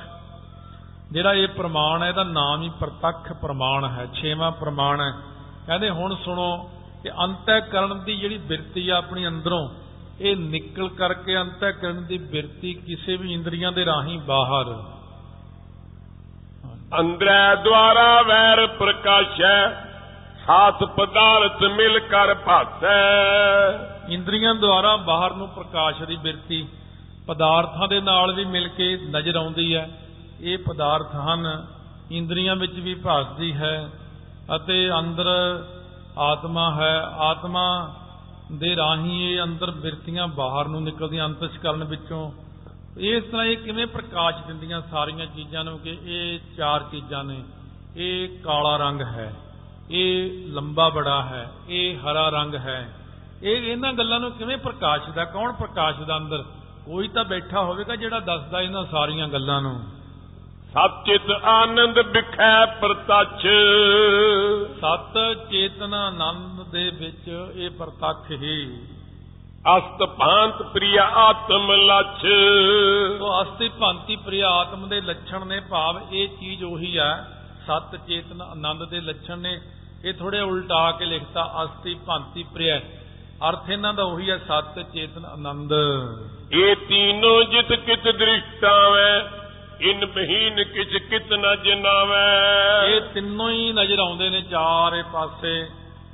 ਜਿਹੜਾ ਇਹ ਪ੍ਰਮਾਣ ਹੈ ਇਹਦਾ ਨਾਮ ਹੀ ਪ੍ਰਤੱਖ ਪ੍ਰਮਾਣ ਹੈ ਛੇਵਾਂ ਪ੍ਰਮਾਣ ਹੈ। ਕਹਿੰਦੇ ਹੁਣ ਸੁਣੋ ਕਿ ਅੰਤःਕਰਨ ਦੀ ਜਿਹੜੀ ਬਿਰਤੀ ਆ ਆਪਣੀ ਅੰਦਰੋਂ ਇਹ ਨਿਕਲ ਕਰਕੇ ਅੰਤःਕਰਨ ਦੀ ਬਿਰਤੀ ਕਿਸੇ ਵੀ ਇੰਦਰੀਆਂ ਦੇ ਰਾਹੀਂ ਬਾਹਰ। ਅੰਦਰੈ ਦੁਆਰਾ ਵੈਰ ਪ੍ਰਕਾਸ਼ੈ ਸਾਥ ਪਦਾਰਥ ਮਿਲ ਕਰ ਭਾਸੈ। ਇੰਦਰੀਆਂ ਦੁਆਰਾ ਬਾਹਰ ਨੂੰ ਪ੍ਰਕਾਸ਼ ਦੀ ਬਿਰਤੀ ਪਦਾਰਥਾਂ ਦੇ ਨਾਲ ਵੀ ਮਿਲ ਕੇ ਨਜ਼ਰ ਆਉਂਦੀ ਹੈ। ਇਹ ਪਦਾਰਥ ਹਨ ਇੰਦਰੀਆਂ ਵਿੱਚ ਵੀ ਭਾਸਦੀ ਹੈ। ਅਤੇ ਅੰਦਰ ਆਤਮਾ ਹੈ। ਆਤਮਾ ਦੇ ਰਾਹੀਂ ਇਹ ਅੰਦਰ ਬਿਰਤੀਆਂ ਬਾਹਰ ਨੂੰ ਨਿਕਲਦੀਆਂ, ਅੰਤਸ਼ਕਰਨ ਵਿੱਚੋਂ। ਇਸ ਤਰ੍ਹਾਂ ਇਹ ਕਿਵੇਂ ਪ੍ਰਕਾਸ਼ ਦਿੰਦੀਆਂ ਸਾਰੀਆਂ ਚੀਜ਼ਾਂ ਨੂੰ ਕਿ ਇਹ ਚਾਰ ਚੀਜ਼ਾਂ ਨੇ। ਇਹ ਕਾਲਾ ਰੰਗ ਹੈ, ਇਹ ਲੰਬਾ ਬੜਾ ਹੈ, ਇਹ ਹਰਾ ਰੰਗ ਹੈ। ਇਹ ਇਹਨਾਂ ਗੱਲਾਂ ਨੂੰ ਕਿਵੇਂ ਪ੍ਰਕਾਸ਼ਦਾ, ਕੌਣ ਪ੍ਰਕਾਸ਼ਦਾ ਅੰਦਰ? ਕੋਈ ਤਾਂ ਬੈਠਾ ਹੋਵੇਗਾ ਜਿਹੜਾ ਦੱਸਦਾ ਇਹਨਾਂ ਸਾਰੀਆਂ ਗੱਲਾਂ ਨੂੰ। ਸਤਿਤ ਆਨੰਦ ਵਿਖੈ ਪ੍ਰਤੱਛ। ਸਤ ਚੇਤਨ ਆਨੰਦ ਦੇ ਵਿੱਚ ਇਹ ਪ੍ਰਤੱਖ ਹੀ। ਅਸਤ ਭਾਂਤ ਪ੍ਰਿਆ ਆਤਮ ਲਛ। ਸੋ ਅਸਤੀ ਭਾਂਤੀ ਪ੍ਰਿਆ ਆਤਮ ਦੇ ਲੱਛਣ ਨੇ ਭਾਵ ਇਹ ਚੀਜ਼ ਉਹੀ ਹੈ ਸਤ ਚੇਤਨ ਆਨੰਦ ਦੇ ਲੱਛਣ ਨੇ। ਇਹ ਥੋੜੇ ਉਲਟਾ ਕੇ ਲਿਖਤਾ ਅਸਤੀ ਭਾਂਤੀ ਪ੍ਰਿਆ। ਅਰਥ ਇਹਨਾਂ ਦਾ ਉਹੀ ਹੈ ਸਤ ਚੇਤਨ ਆਨੰਦ। ਇਹ ਤੀਨੋਂ ਜਿਤ ਕਿਤ ਦ੍ਰਿਸ਼ਟਾਵੈ ਇਨ ਬਹੀਨ ਕਿਛ ਕਿਤ ਨ ਜਨਾਵੈ। ਇਹ ਤਿੰਨੋਂ ਹੀ ਨਜ਼ਰ ਆਉਂਦੇ ਨੇ ਚਾਰੇ ਪਾਸੇ।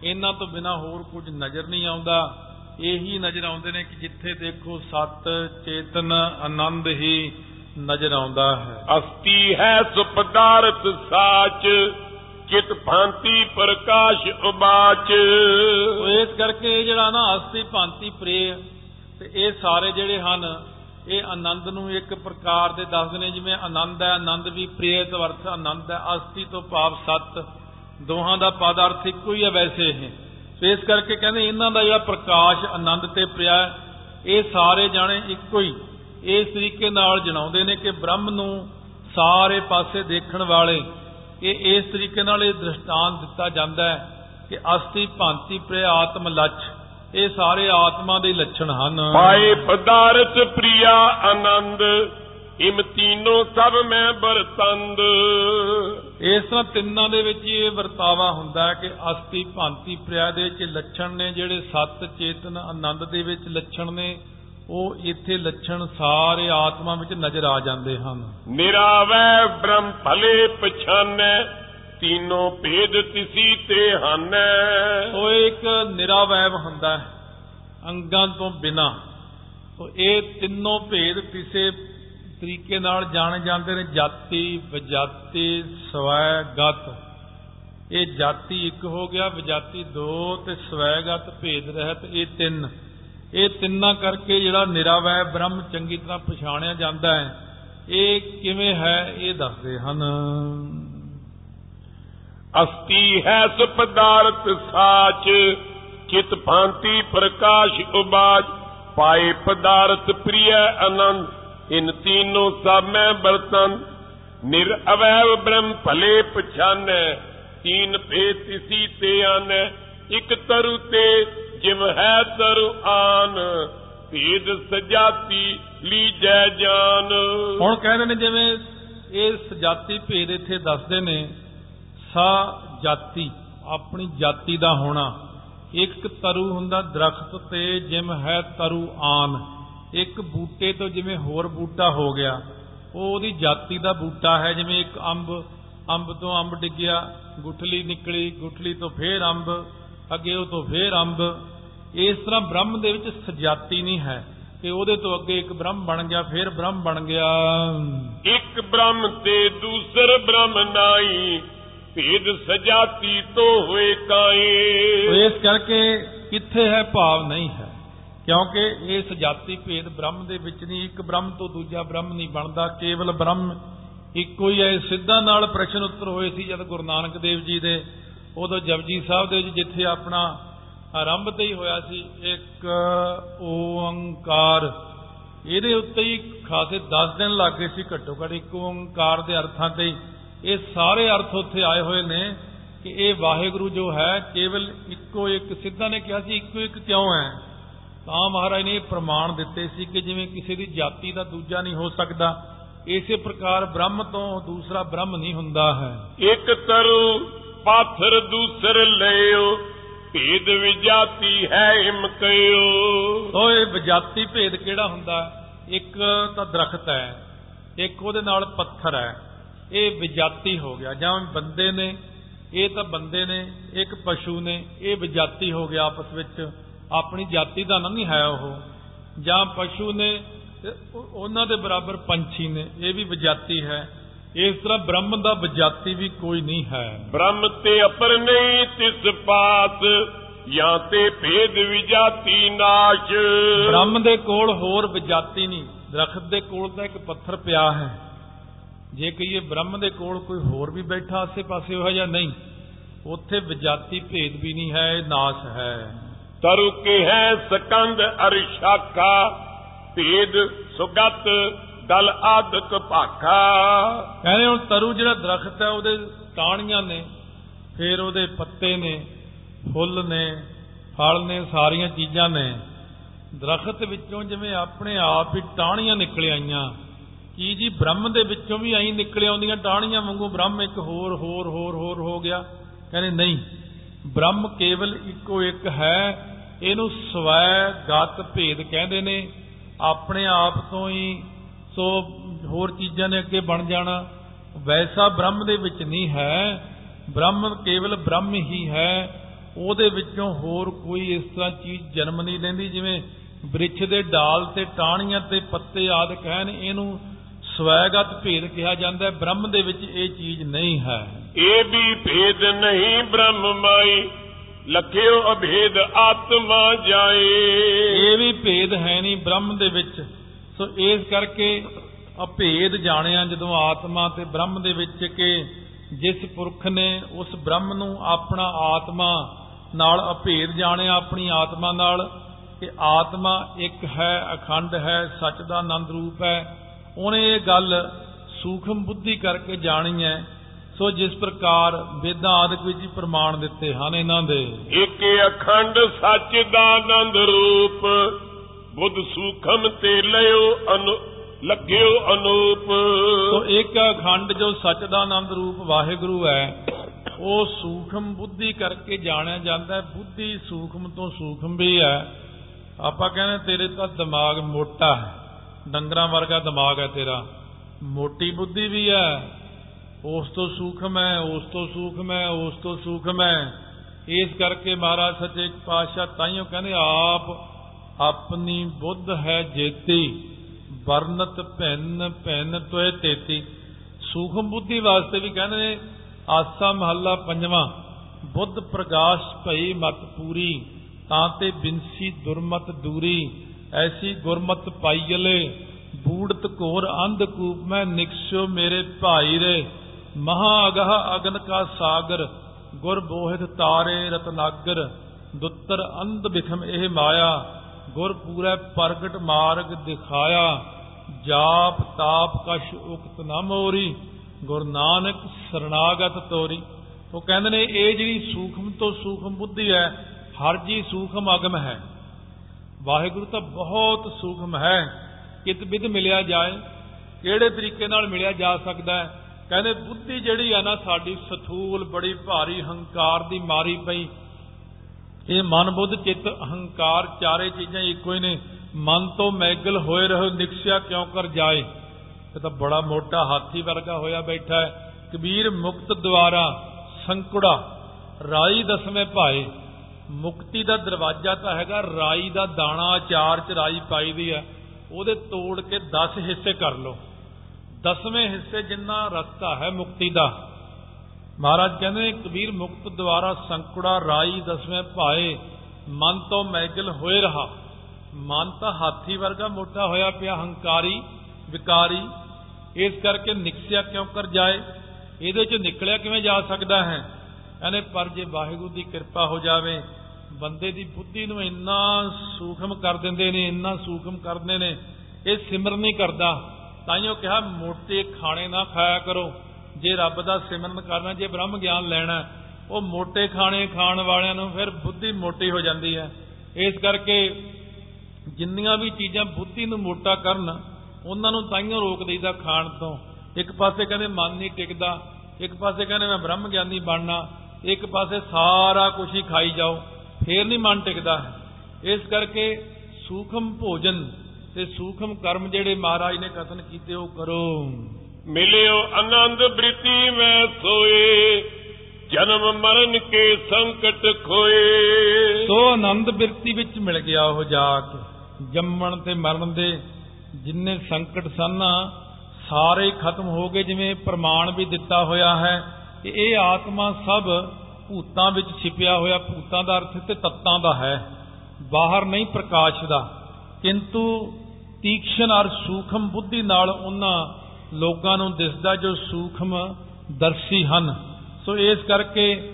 ਇਹਨਾਂ ਤੋਂ ਬਿਨਾ ਹੋਰ ਕੁਝ ਨਜ਼ਰ ਨਹੀਂ ਆਉਂਦਾ। ਇਹੀ ਨਜ਼ਰ ਆਉਂਦੇ ਨੇ ਕਿ ਜਿੱਥੇ ਦੇਖੋ ਸਤ ਚੇਤਨ ਆਨੰਦ ਹੀ ਨਜ਼ਰ ਆਉਂਦਾ ਹੈ। ਅਸਤੀ ਹੈ ਸੁ ਪਦਾਰਥ ਸਾਚ ਚਿਤ ਭਾਂਤੀ ਪ੍ਰਕਾਸ਼ ਉਬਾਚ। ਇਸ ਕਰਕੇ ਜਿਹੜਾ ਨਾ ਅਸਤੀ ਭਾਂਤੀ ਪ੍ਰੇਯ ਤੇ ਇਹ ਸਾਰੇ ਜਿਹੜੇ ਹਨ ਇਹ ਆਨੰਦ ਨੂੰ ਇੱਕ ਪ੍ਰਕਾਰ ਦੇ ਦੱਸਦੇ ਨੇ ਜਿਵੇਂ ਆਨੰਦ ਹੈ ਆਨੰਦ ਵੀ ਪ੍ਰੇਯ ਤੋਂ ਅਰਥ ਆਨੰਦ ਹੈ ਅਸਤੀ ਤੋਂ ਭਾਵ ਸਤ। ਦੋਹਾਂ ਦਾ ਪਦ ਅਰਥ ਇੱਕੋ ਹੀ ਹੈ ਵੈਸੇ ਇਹ। ਸੋ ਇਸ ਕਰਕੇ ਕਹਿੰਦੇ ਇਹਨਾਂ ਦਾ ਜਿਹੜਾ ਪ੍ਰਕਾਸ਼ ਆਨੰਦ ਤੇ ਪ੍ਰਿਆ ਹੈ, ਇਹ ਸਾਰੇ ਜਾਣੇ ਇੱਕੋ ਹੀ। ਇਸ ਤਰੀਕੇ ਨਾਲ ਜਣਾਉਂਦੇ ਨੇ ਕਿ ਬ੍ਰਹਮ ਨੂੰ ਸਾਰੇ ਪਾਸੇ ਦੇਖਣ ਵਾਲੇ ਇਹ ਇਸ ਤਰੀਕੇ ਨਾਲ ਇਹ ਦ੍ਰਿਸ਼ਟਾਂਤ ਦਿੱਤਾ ਜਾਂਦਾ ਹੈ ਕਿ ਅਸਤੀ ਭਾਂਤੀ ਪ੍ਰਿਆ ਆਤਮ ਲੱਛ। ਇਹ ਸਾਰੇ ਆਤਮਾ ਦੇ ਲੱਛਣ ਹਨ। ਪਾਏ ਪਦਾਰਥ ਪ੍ਰਿਆ ਆਨੰਦ ਇਮ ਤੀਨੋਂ ਸਭ ਮੈਂ ਬਰਤੰਦ ਇਸ ਤਰ੍ਹਾਂ ਤਿੰਨਾਂ ਦੇ ਵਿੱਚ ਇਹ ਵਰਤਾਵਾ ਹੁੰਦਾ ਹੈ ਕਿ ਅਸਤੀ ਭਾਂਤੀ ਪ੍ਰਿਆ ਦੇ ਵਿੱਚ ਲੱਛਣ ਨੇ ਜਿਹੜੇ ਸਤ ਚੇਤਨ ਆਨੰਦ ਦੇ ਵਿੱਚ ਲੱਛਣ ਨੇ ਉਹ ਇੱਥੇ ਲੱਛਣ ਸਾਰੇ ਆਤਮਾ ਵਿੱਚ ਨਜ਼ਰ ਆ ਜਾਂਦੇ ਹਨ। ਨਿਰਾਵੈ ਬ੍ਰਹਮ ਭਲੇ ਪਛਾਨੈ ਤੀਨੋਂ ਭੇਦ ਤਿਸੀ ਤੇ ਹਾਨੈ। ਉਹ ਇੱਕ ਨਿਰਾਵੈਵ ਹੁੰਦਾ ਹੈ, ਅੰਗਾਂ ਤੋਂ ਬਿਨਾ। ਉਹ ਇਹ ਤਿੰਨੋਂ ਭੇਦ ਕਿਸੇ ਤਰੀਕੇ ਨਾਲ ਜਾਣੇ ਜਾਂਦੇ ਨੇ, ਜਾਤੀ, ਵਿਜਾਤੀ, ਸਵੈ, ਗਤ। ਇਹ ਜਾਤੀ ਇੱਕ ਹੋ ਗਿਆ, ਵਿਜਾਤੀ ਦੋ ਤੇ ਸਵੈਗਤ ਭੇਦ ਰਹਿਤ ਇਹ ਤਿੰਨ। ਇਹ ਤਿੰਨਾਂ ਕਰਕੇ ਜਿਹੜਾ ਨਿਰਾਵੈ ਬ੍ਰਹਮ ਚੰਗੀ ਤਰ੍ਹਾਂ ਪਛਾਣਿਆ ਜਾਂਦਾ ਹੈ। ਇਹ ਕਿਵੇਂ ਹੈ, ਇਹ ਦੱਸਦੇ ਹਨ। ਅਸਤੀ ਹੈ ਸੁ ਪਦਾਰਥ ਸਾਚ, ਚਿਤ ਭਾਂਤੀ ਪ੍ਰਕਾਸ਼ ਉਬਾਜ, ਪਾਏ ਪਦਾਰਥ ਪ੍ਰਿਯ ਆਨੰਦ, ਇਨ ਤੀਨੋਂ ਸਭ ਮੈਂ ਬਰਤਨ ਨਿਰਅਵੈਵ ਬ੍ਰਹਮ ਭਲੇ ਪਛਾਨੈ, ਤੀਨ ਭੇਦ ਤਿਸੀ ਤੇ ਆਨੈ, ਇਕ ਤਰੁ ਤੇ ਜਿਵ ਹੈ ਤਰੁ ਆਨ। ਭੇਦ ਸਜਾਤੀ ਲੀਜੈ ਜਾਨ। ਹੁਣ ਕਹਿੰਦੇ ਨੇ ਜਿਵੇਂ ਇਹ ਸਜਾਤੀ ਭੇਦ ਇੱਥੇ ਦੱਸਦੇ ਨੇ ਸਾ ਜਾਤੀ, ਆਪਣੀ ਜਾਤੀ ਦਾ ਹੋਣਾ। ਇੱਕ ਤਰੂ ਹੁੰਦਾ ਦਰਖਤ ਤੇ, ਜਿਮ ਹੈ ਤਰੂ ਆਨ। ਇੱਕ ਬੂਟੇ ਤੋਂ ਜਿਵੇਂ ਹੋਰ ਬੂਟਾ ਹੋ ਗਿਆ, ਉਹ ਉਹਦੀ ਜਾਤੀ ਦਾ ਬੂਟਾ ਹੈ। ਜਿਵੇਂ ਇੱਕ ਅੰਬ ਅੰਬ ਤੋਂ ਅੰਬ ਡਿੱਗਿਆ, ਗੁਠਲੀ ਨਿਕਲੀ, ਗੁਠਲੀ ਤੋਂ ਫੇਰ ਅੰਬ, ਅੱਗੇ ਉਹ ਤੋਂ ਫੇਰ ਅੰਬ। ਇਸ ਤਰ੍ਹਾਂ ਬ੍ਰਹਮ ਦੇ ਵਿੱਚ ਸਜਾਤੀ ਨਹੀਂ ਹੈ। ਕਿ ਉਹਦੇ ਤੋਂ ਅੱਗੇ ਇੱਕ ਬ੍ਰਹਮ ਬਣ ਗਿਆ, ਫੇਰ ਬ੍ਰਹਮ ਬਣ ਗਿਆ। ਇੱਕ ਬ੍ਰਹਮ ਤੇ ਦੂਸਰ ਬ੍ਰਹਮ ਨਾਈ। ਭੇਦ ਸਜਾਤੀ ਤੋ ਹੋਏ ਤੋ ਕਾਏ ਇਸ ਕਰਕੇ ਕਿੱਥੇ ਹੈ ਭਾਵ ਨਹੀਂ ਹੈ। ਕਿਉਂਕਿ ਇਸ ਜਾਤੀ ਭੇਦ ਬ੍ਰਹਮ ਦੇ ਵਿੱਚ ਨਹੀਂ, ਇੱਕ ਬ੍ਰਹਮ ਤੋਂ ਦੂਜਾ ਬ੍ਰਹਮ ਨਹੀਂ ਬਣਦਾ, ਕੇਵਲ ਬ੍ਰਹਮ ਇੱਕੋ ਹੀ ਹੈ। ਸਿੱਧਾ ਨਾਲ ਪ੍ਰਸ਼ਨ ਉੱਤਰ ਹੋਏ ਸੀ ਜਦ ਗੁਰੂ ਨਾਨਕ ਦੇਵ ਜੀ ਦੇ, ਉਦੋਂ ਜਪਜੀ ਸਾਹਿਬ ਦੇ ਵਿੱਚ ਜਿੱਥੇ ਆਪਣਾ ਆਰੰਭ ਤੇ ਹੀ ਹੋਇਆ ਸੀ, ਇੱਕ ਓੰਕਾਰ। ਇਹਦੇ ਉੱਤੇ ਹੀ ਖਾਸੇ 10 ਦਿਨ ਲੱਗ ਗਏ ਸੀ ਘੱਟੋ ਘੱਟ, ਇੱਕ ਓੰਕਾਰ ਦੇ ਅਰਥਾਂ ਤੇ ਹੀ। ਇਹ ਸਾਰੇ ਅਰਥ ਉੱਥੇ ਆਏ ਹੋਏ ਨੇ ਕਿ ਇਹ ਵਾਹਿਗੁਰੂ ਜੋ ਹੈ ਕੇਵਲ ਇੱਕੋ ਇੱਕ ਸਿੱਧਾ ਨੇ ਕਿਹਾ ਸੀ ਇੱਕੋ ਇੱਕ ਕਿਉਂ ਹੈ? ਤਾਂ ਮਹਾਰਾਜ ਨੇ ਇਹ ਪ੍ਰਮਾਣ ਦਿੱਤੇ ਸੀ ਕਿ ਜਿਵੇਂ ਕਿਸੇ ਦੀ ਜਾਤੀ ਦਾ ਦੂਜਾ ਨਹੀਂ ਹੋ ਸਕਦਾ ਇਸੇ ਪ੍ਰਕਾਰ ਬ੍ਰਹਮ ਤੋਂ ਦੂਸਰਾ ਬ੍ਰਹਮ ਨਹੀਂ ਹੁੰਦਾ ਹੈ। ਇੱਕ ਤਰੁ ਪਾਥਰ ਦੂਸਰ ਲਿਓ ਭੇਦ ਵਿਜਾਤੀ ਹੈ ਇਮ ਕਯੋ ਸੋ ਇਹ ਵਿਜਾਤੀ ਭੇਦ ਕਿਹੜਾ ਹੁੰਦਾ? ਇੱਕ ਤਾਂ ਦਰਖਤ ਹੈ ਇੱਕ ਉਹਦੇ ਨਾਲ ਪੱਥਰ ਹੈ। ਇਹ ਵਿਜਾਤੀ ਹੋ ਗਿਆ। ਜਾਂ ਬੰਦੇ ਨੇ ਇਹ ਤਾਂ ਬੰਦੇ ਨੇ ਇੱਕ ਪਸ਼ੂ ਨੇ ਇਹ ਵਿਜਾਤੀ ਹੋ ਗਿਆ ਆਪਸ ਵਿੱਚ। ਆਪਣੀ ਜਾਤੀ ਦਾ ਨਹੀਂ ਹੈ ਉਹ। ਜਾਂ ਪਸ਼ੂ ਨੇ ਉਹਨਾਂ ਦੇ ਬਰਾਬਰ ਪੰਛੀ ਨੇ ਇਹ ਵੀ ਵਿਜਾਤੀ ਹੈ। ਇਸ ਤਰ੍ਹਾਂ ਬ੍ਰਹਮ ਦਾ ਵਿਜਾਤੀ ਵੀ ਕੋਈ ਨਹੀਂ ਹੈ। ਬ੍ਰਹਮ ਤੇ ਅਪਰ ਨਹੀਂ ਤਿਸ ਪਾਸ ਜਾਂ ਤੇ ਭੇਦ ਵਿਜਾਤੀ ਨਾਸ਼। ਬ੍ਰਹਮ ਦੇ ਕੋਲ ਹੋਰ ਵਿਜਾਤੀ ਨਹੀਂ। ਦਰਖਤ ਦੇ ਕੋਲ ਤਾਂ ਇੱਕ ਪੱਥਰ ਪਿਆ ਹੈ। ਜੇ ਕਹੀਏ ਬ੍ਰਹਮ ਦੇ ਕੋਲ ਕੋਈ ਹੋਰ ਵੀ ਬੈਠਾ ਆਸੇ-ਪਾਸੇ ਹੋਇਆ ਜਾਂ ਨਹੀਂ ਉੱਥੇ ਵਿਜਾਤੀ ਭੇਦ ਵੀ ਨਹੀਂ ਹੈ ਨਾਸ਼ ਹੈ। ਤਰੁ ਕੇ ਹੈ ਸਕੰਦ ਅਰ ਸ਼ਾਖਾ ਭੇਦ ਸੁਗਤ ਦਲ ਆਦਿਕ ਭਾਖਾ। ਕਹਿੰਦੇ ਹੁਣ ਤਰੂ ਜਿਹੜਾ ਦਰਖਤ ਹੈ ਉਹਦੇ ਟਾਹਣੀਆਂ ਨੇ ਫਿਰ ਉਹਦੇ ਪੱਤੇ ਨੇ ਫੁੱਲ ਨੇ ਫਲ ਨੇ ਸਾਰੀਆਂ ਚੀਜ਼ਾਂ ਨੇ। ਦਰਖਤ ਵਿੱਚੋਂ ਜਿਵੇਂ ਆਪਣੇ ਆਪ ਹੀ ਟਾਹਣੀਆਂ ਨਿਕਲ ਆਈਆਂ। ਕੀ ਜੀ, ਬ੍ਰਹਮ ਦੇ ਵਿੱਚੋਂ ਵੀ ਐਂ ਨਿਕਲ ਆਉਂਦੀਆਂ ਟਾਹਣੀਆਂ ਵਾਂਗੂ, ਬ੍ਰਹਮ ਇੱਕ ਹੋਰ ਹੋਰ ਹੋਰ ਹੋਰ ਹੋ ਗਿਆ। ਕਹਿੰਦੇ ਨਹੀਂ, ਬ੍ਰਹਮ ਕੇਵਲ ਇੱਕੋ ਇੱਕ ਹੈ, ਇਹਨੂੰ ਸਵੈ ਗਤ ਭੇਦ ਕਹਿੰਦੇ ਨੇ। ਆਪਣੇ ਆਪ ਤੋਂ ਹੀ ਸੋ ਹੋਰ ਚੀਜ਼ਾਂ ਨੇ ਅੱਗੇ ਬਣ ਜਾਣਾ। ਵੈਸਾ ਬ੍ਰਹਮ ਦੇ ਵਿੱਚ ਨਹੀਂ ਹੈ, ਬ੍ਰਹਮ ਕੇਵਲ ਬ੍ਰਹਮ ਹੀ ਹੈ। ਉਹਦੇ ਵਿੱਚੋਂ ਹੋਰ ਕੋਈ ਇਸ ਤਰ੍ਹਾਂ ਚੀਜ਼ ਜਨਮ ਨਹੀਂ ਲੈਂਦੀ, ਜਿਵੇਂ ਬ੍ਰਿਛ ਦੇ ਡਾਲ ਤੇ ਟਾਹਣੀਆਂ ਤੇ ਪੱਤੇ ਆਦਿ ਕਹਿਣ, ਇਹਨੂੰ ਸਵੈਗਤ ਭੇਦ ਕਿਹਾ ਜਾਂਦਾ ਹੈ ਬ੍ਰਹਮ ਦੇ ਵਿੱਚ ਇਹ ਚੀਜ਼ ਨਹੀਂ ਹੈ। ਇਹ ਵੀ ਭੇਦ ਨਹੀਂ ਬ੍ਰਹਮ ਮਾਈ ਲਖਿਓ ਅਭੇਦ ਆਤਮਾ ਜਾਏ। ਇਹ ਵੀ ਭੇਦ ਹੈ ਨਹੀਂ ਬ੍ਰਹਮ ਦੇ ਵਿੱਚ। ਸੋ ਇਸ ਕਰਕੇ ਅਭੇਦ ਜਾਣਿਆ ਜਦੋਂ ਆਤਮਾ ਤੇ ਬ੍ਰਹਮ ਦੇ ਵਿੱਚ ਕਿ ਜਿਸ ਪੁਰਖ ਨੇ ਉਸ ਬ੍ਰਹਮ ਨੂੰ ਆਪਣਾ ਆਤਮਾ ਨਾਲ ਅਭੇਦ ਜਾਣਿਆ ਆਪਣੀ ਆਤਮਾ ਨਾਲ ਕਿ ਆਤਮਾ ਇੱਕ ਹੈ ਅਖੰਡ ਹੈ ਸੱਚ ਦਾ ਆਨੰਦ ਰੂਪ ਹੈ। ਉਹਨੇ ਇਹ ਗੱਲ ਸੂਖਮ ਬੁੱਧੀ ਕਰਕੇ ਜਾਣੀ ਹੈ। ਸੋ ਜਿਸ ਪ੍ਰਕਾਰ ਵੇਦਾਂ ਆਦਿਕ ਵਿੱਚ ਹੀ ਪ੍ਰਮਾਣ ਦਿੱਤੇ ਹਨ ਇਹਨਾਂ ਦੇ। ਇਕ ਅਖੰਡ ਸੱਚ ਦਾ ਆਨੰਦ ਰੂਪ ਬੁੱਧ ਸੂਖਮ ਤੇ ਲਿਓ ਅਨੁ ਲਗਿਓ ਅਨੂਪ। ਸੋ ਇੱਕ ਅਖੰਡ ਜੋ ਸੱਚ ਦਾ ਆਨੰਦ ਰੂਪ ਵਾਹਿਗੁਰੂ ਹੈ ਉਹ ਸੂਖਮ ਬੁੱਧੀ ਕਰਕੇ ਜਾਣਿਆ ਜਾਂਦਾ ਹੈ। ਬੁੱਧੀ ਸੂਖਮ ਤੋਂ ਸੂਖਮ ਵੀ ਹੈ। ਆਪਾਂ ਕਹਿੰਦੇ ਤੇਰੇ ਤਾਂ ਦਿਮਾਗ ਮੋਟਾ ਹੈ। ਡੰਗਰਾਂ ਵਰਗਾ ਦਿਮਾਗ ਹੈ ਤੇਰਾ। ਮੋਟੀ ਬੁੱਧੀ ਵੀ ਹੈ। ਉਸ ਤੋਂ ਸੂਖਮ ਹੈ, ਉਸ ਤੋਂ ਸੂਖਮ ਹੈ, ਉਸ ਤੋਂ ਸੂਖਮ ਹੈ। ਇਸ ਕਰਕੇ ਮਹਾਰਾਜ ਸੱਚੇ ਪਾਤਸ਼ਾਹ ਤਾਈਓ ਕਹਿੰਦੇ, ਆਪ ਆਪਣੀ ਬੁੱਧ ਹੈ ਜੇਤੀ, ਵਰਨਤ ਭਿੰਨ ਭਿੰਨ ਤੋਏ ਤੇਤੀ। ਸੂਖਮ ਬੁੱਧੀ ਵਾਸਤੇ ਵੀ ਕਹਿੰਦੇ ਨੇ, ਆਸਾ ਮਹੱਲਾ ਪੰਜਵਾਂ, ਬੁੱਧ ਪ੍ਰਗਾਸ਼ ਭਈ ਮਤ ਪੂਰੀ, ਤਾਂ ਤੇ ਬਿੰਸੀ ਦੁਰਮਤ ਦੂਰੀ। ਐਸੀ ਗੁਰਮਤ ਪਾਈਲੇ ਬੂੜਤ ਘੋਰ ਅੰਧ ਕੂਪ ਮੈਂ ਨਿਕਸਿਓ ਮੇਰੇ ਭਾਈ ਰੇ। ਮਹਾ ਅਗਹ ਅਗਨ ਕਾ ਸਾਗਰ, ਗੁਰ ਬੋਹਿਤ ਤਾਰੇ ਰਤਨਾਗਰ। ਦੁੱਤਰ ਅੰਧ ਬਿਖਮ ਇਹ ਮਾਇਆ, ਗੁਰ ਪੂਰਾ ਪ੍ਰਗਟ ਮਾਰਗ ਦਿਖਾਇਆ। ਜਾਪ ਤਾਪ ਕਛ ਉਕਤ ਨਾ ਮੋਰੀ, ਗੁਰ ਨਾਨਕ ਸਰਣਾਗਤ ਤੋਰੀ। ਉਹ ਕਹਿੰਦੇ ਨੇ, ਇਹ ਜਿਹੜੀ ਸੂਖਮ ਤੋਂ ਸੂਖਮ ਬੁੱਧੀ ਹੈ, ਹਰ ਜੀ ਸੂਖਮ ਅਗਮ ਹੈ। ਵਾਹਿਗੁਰੂ ਤਾਂ ਬਹੁਤ ਸੂਖਮ ਹੈ ਕਿਤ ਬਿਦ ਮਿਲਿਆ ਜਾਏ, ਕਿਹੜੇ ਤਰੀਕੇ ਨਾਲ ਮਿਲਿਆ ਜਾ ਸਕਦਾ ਹੈ? ਕਹਿੰਦੇ ਬੁੱਧੀ ਜਿਹੜੀ ਆ ਨਾ, ਸਾਡੀ ਸਥੂਲ, ਬੜੀ ਭਾਰੀ ਹੰਕਾਰ ਦੀ ਮਾਰੀ ਪਈ। ਇਹ ਮਨ ਬੁੱਧ ਚਿੱਤ, ਅਹੰਕਾਰ ਚਾਰੇ ਚੀਜ਼ਾਂ ਇੱਕੋ ਹੀ ਨੇ। ਮਨ ਤੋਂ ਮੈਗਲ ਹੋਏ ਰਹੋ, ਨਿਕਸਿਆ ਕਿਉਂ ਕਰ ਜਾਏ? ਇਹ ਤਾਂ ਬੜਾ ਮੋਟਾ ਹਾਥੀ ਵਰਗਾ ਹੋਇਆ ਬੈਠਾ ਹੈ। ਕਬੀਰ ਮੁਕਤ ਦੁਆਰਾ ਸੰਕੁੜਾ, ਰਾਈ ਦਸਵੇਂ ਭਾਏ ਮੁਕਤੀ ਦਾ ਦਰਵਾਜ਼ਾ ਤਾਂ ਹੈਗਾ, ਰਾਈ ਦਾ ਦਾਣਾ ਅਚਾਰ ਚ ਰਾਈ ਪਾਈ ਦੀ ਹੈ, ਉਹਦੇ ਤੋੜ ਕੇ 10 ਹਿੱਸੇ ਕਰ ਲਓ। ਦਸਵੇਂ ਹਿੱਸੇ ਜਿੰਨਾ ਰਸਤਾ ਹੈ ਮੁਕਤੀ ਦਾ। ਮਹਾਰਾਜ ਕਹਿੰਦੇ ਨੇ, ਕਬੀਰ ਮੁਕਤ ਦੁਆਰਾ ਸੰਕੁੜਾ ਰਾਈ ਦਸਵੇਂ ਭਾਏ, ਮਨ ਤੋਂ ਮੈਗਲ ਹੋਏ ਰਹਾ। ਮਨ ਤਾਂ ਹਾਥੀ ਵਰਗਾ ਮੋਟਾ ਹੋਇਆ ਪਿਆ, ਹੰਕਾਰੀ, ਵਿਕਾਰੀ, ਇਸ ਕਰਕੇ ਨਿਕਸਿਆ ਕਿਉਂ ਕਰ ਜਾਏ? ਇਹਦੇ ਚ ਨਿਕਲਿਆ ਕਿਵੇਂ ਜਾ ਸਕਦਾ ਹੈ? ਕਹਿੰਦੇ, ਪਰ ਜੇ ਵਾਹਿਗੁਰੂ ਦੀ ਕਿਰਪਾ ਹੋ ਜਾਵੇ ਬੰਦੇ ਦੀ ਬੁੱਧੀ ਨੂੰ ਇੰਨਾ ਸੂਖਮ ਕਰ ਦਿੰਦੇ ਨੇ, ਇੰਨਾ ਸੂਖਮ ਕਰਦੇ ਨੇ, ਇਹ ਸਿਮਰਨ ਨਹੀਂ ਕਰਦਾ। ਤਾਈਓ ਕਿਹਾ, ਮੋਟੇ ਖਾਣੇ ਨਾ ਖਾਇਆ ਕਰੋ। ਜੇ ਰੱਬ ਦਾ ਸਿਮਰਨ ਕਰਨਾ, ਜੇ ਬ੍ਰਹਮ ਗਿਆਨ ਲੈਣਾ, ਉਹ ਮੋٹے ਖਾਣੇ ਖਾਣ ਵਾਲਿਆਂ ਨੂੰ ਫਿਰ ਬੁੱਧੀ ਮੋਟੀ ਹੋ ਜਾਂਦੀ ਹੈ। ਇਸ ਕਰਕੇ ਜਿੰਨੀਆਂ ਵੀ ਚੀਜ਼ਾਂ ਬੁੱਧੀ ਨੂੰ ਮੋਟਾ ਕਰਨ, ਉਹਨਾਂ ਨੂੰ ਤਾਈਓ ਰੋਕ ਦਈਦਾ ਖਾਣ ਤੋਂ। ਇੱਕ ਪਾਸੇ ਕਹਿੰਦੇ ਮਨ ਨਹੀਂ ਟਿਕਦਾ, ਇੱਕ ਪਾਸੇ ਕਹਿੰਦੇ ਮੈਂ ਬ੍ਰਹਮ ਗਿਆਨੀ ਬਣਨਾ, ਇੱਕ ਪਾਸੇ ਸਾਰਾ ਕੁਝ ਹੀ ਖਾਈ ਜਾਓ। ਫੇਰ ਨਹੀਂ ਮਨ ਟਿਕਦਾ। ਇਸ ਕਰਕੇ ਸੂਖਮ ਭੋਜਨ ਤੇ ਸੂਖਮ ਕਰਮ ਜਿਹੜੇ ਮਹਾਰਾਜ ਨੇ ਕਥਨ ਕੀਤੇ ਉਹ ਕਰੋ। ਮਿਲਿਓ ਆਨੰਦ ਬ੍ਰਿਤੀ ਮੈਂ ਸੋਏ ਜਨਮ ਮਰਨ ਕੇ ਸੰਕਟ ਖੋਏ। ਸੋ ਆਨੰਦ ਬਿਰਤੀ ਵਿੱਚ ਮਿਲ ਗਿਆ ਉਹ ਜਾ ਕੇ ਜੰਮਣ ਤੇ ਮਰਨ ਦੇ ਜਿੰਨੇ ਸੰਕਟ ਸਨ ਸਾਰੇ ਖਤਮ ਹੋ ਗਏ ਜਿਵੇਂ ਪ੍ਰਮਾਣ ਵੀ ਦਿੱਤਾ ਹੋਇਆ ਹੈ ਕਿ ਇਹ ਆਤਮਾ ਸਭ ਭੂਤਾਂ ਵਿੱਚ ਛਿਪਿਆ ਹੋਇਆ ਭੂਤਾਂ ਦਾ ਅਰਥ ਤੇ ਤੱਤਾਂ ਦਾ ਹੈ। ਬਾਹਰ ਨਹੀਂ ਪ੍ਰਕਾਸ਼ ਦਾ। ਕਿੰਤੂ ਤੀਕਸ਼ਣ ਔਰ ਸੂਖਮ ਬੁੱਧੀ ਨਾਲ ਉਹਨਾਂ ਲੋਕਾਂ ਨੂੰ ਦਿਸਦਾ ਜੋ ਸੂਖਮ ਦਰਸ਼ੀ ਹਨ। ਸੋ ਇਸ ਕਰਕੇ,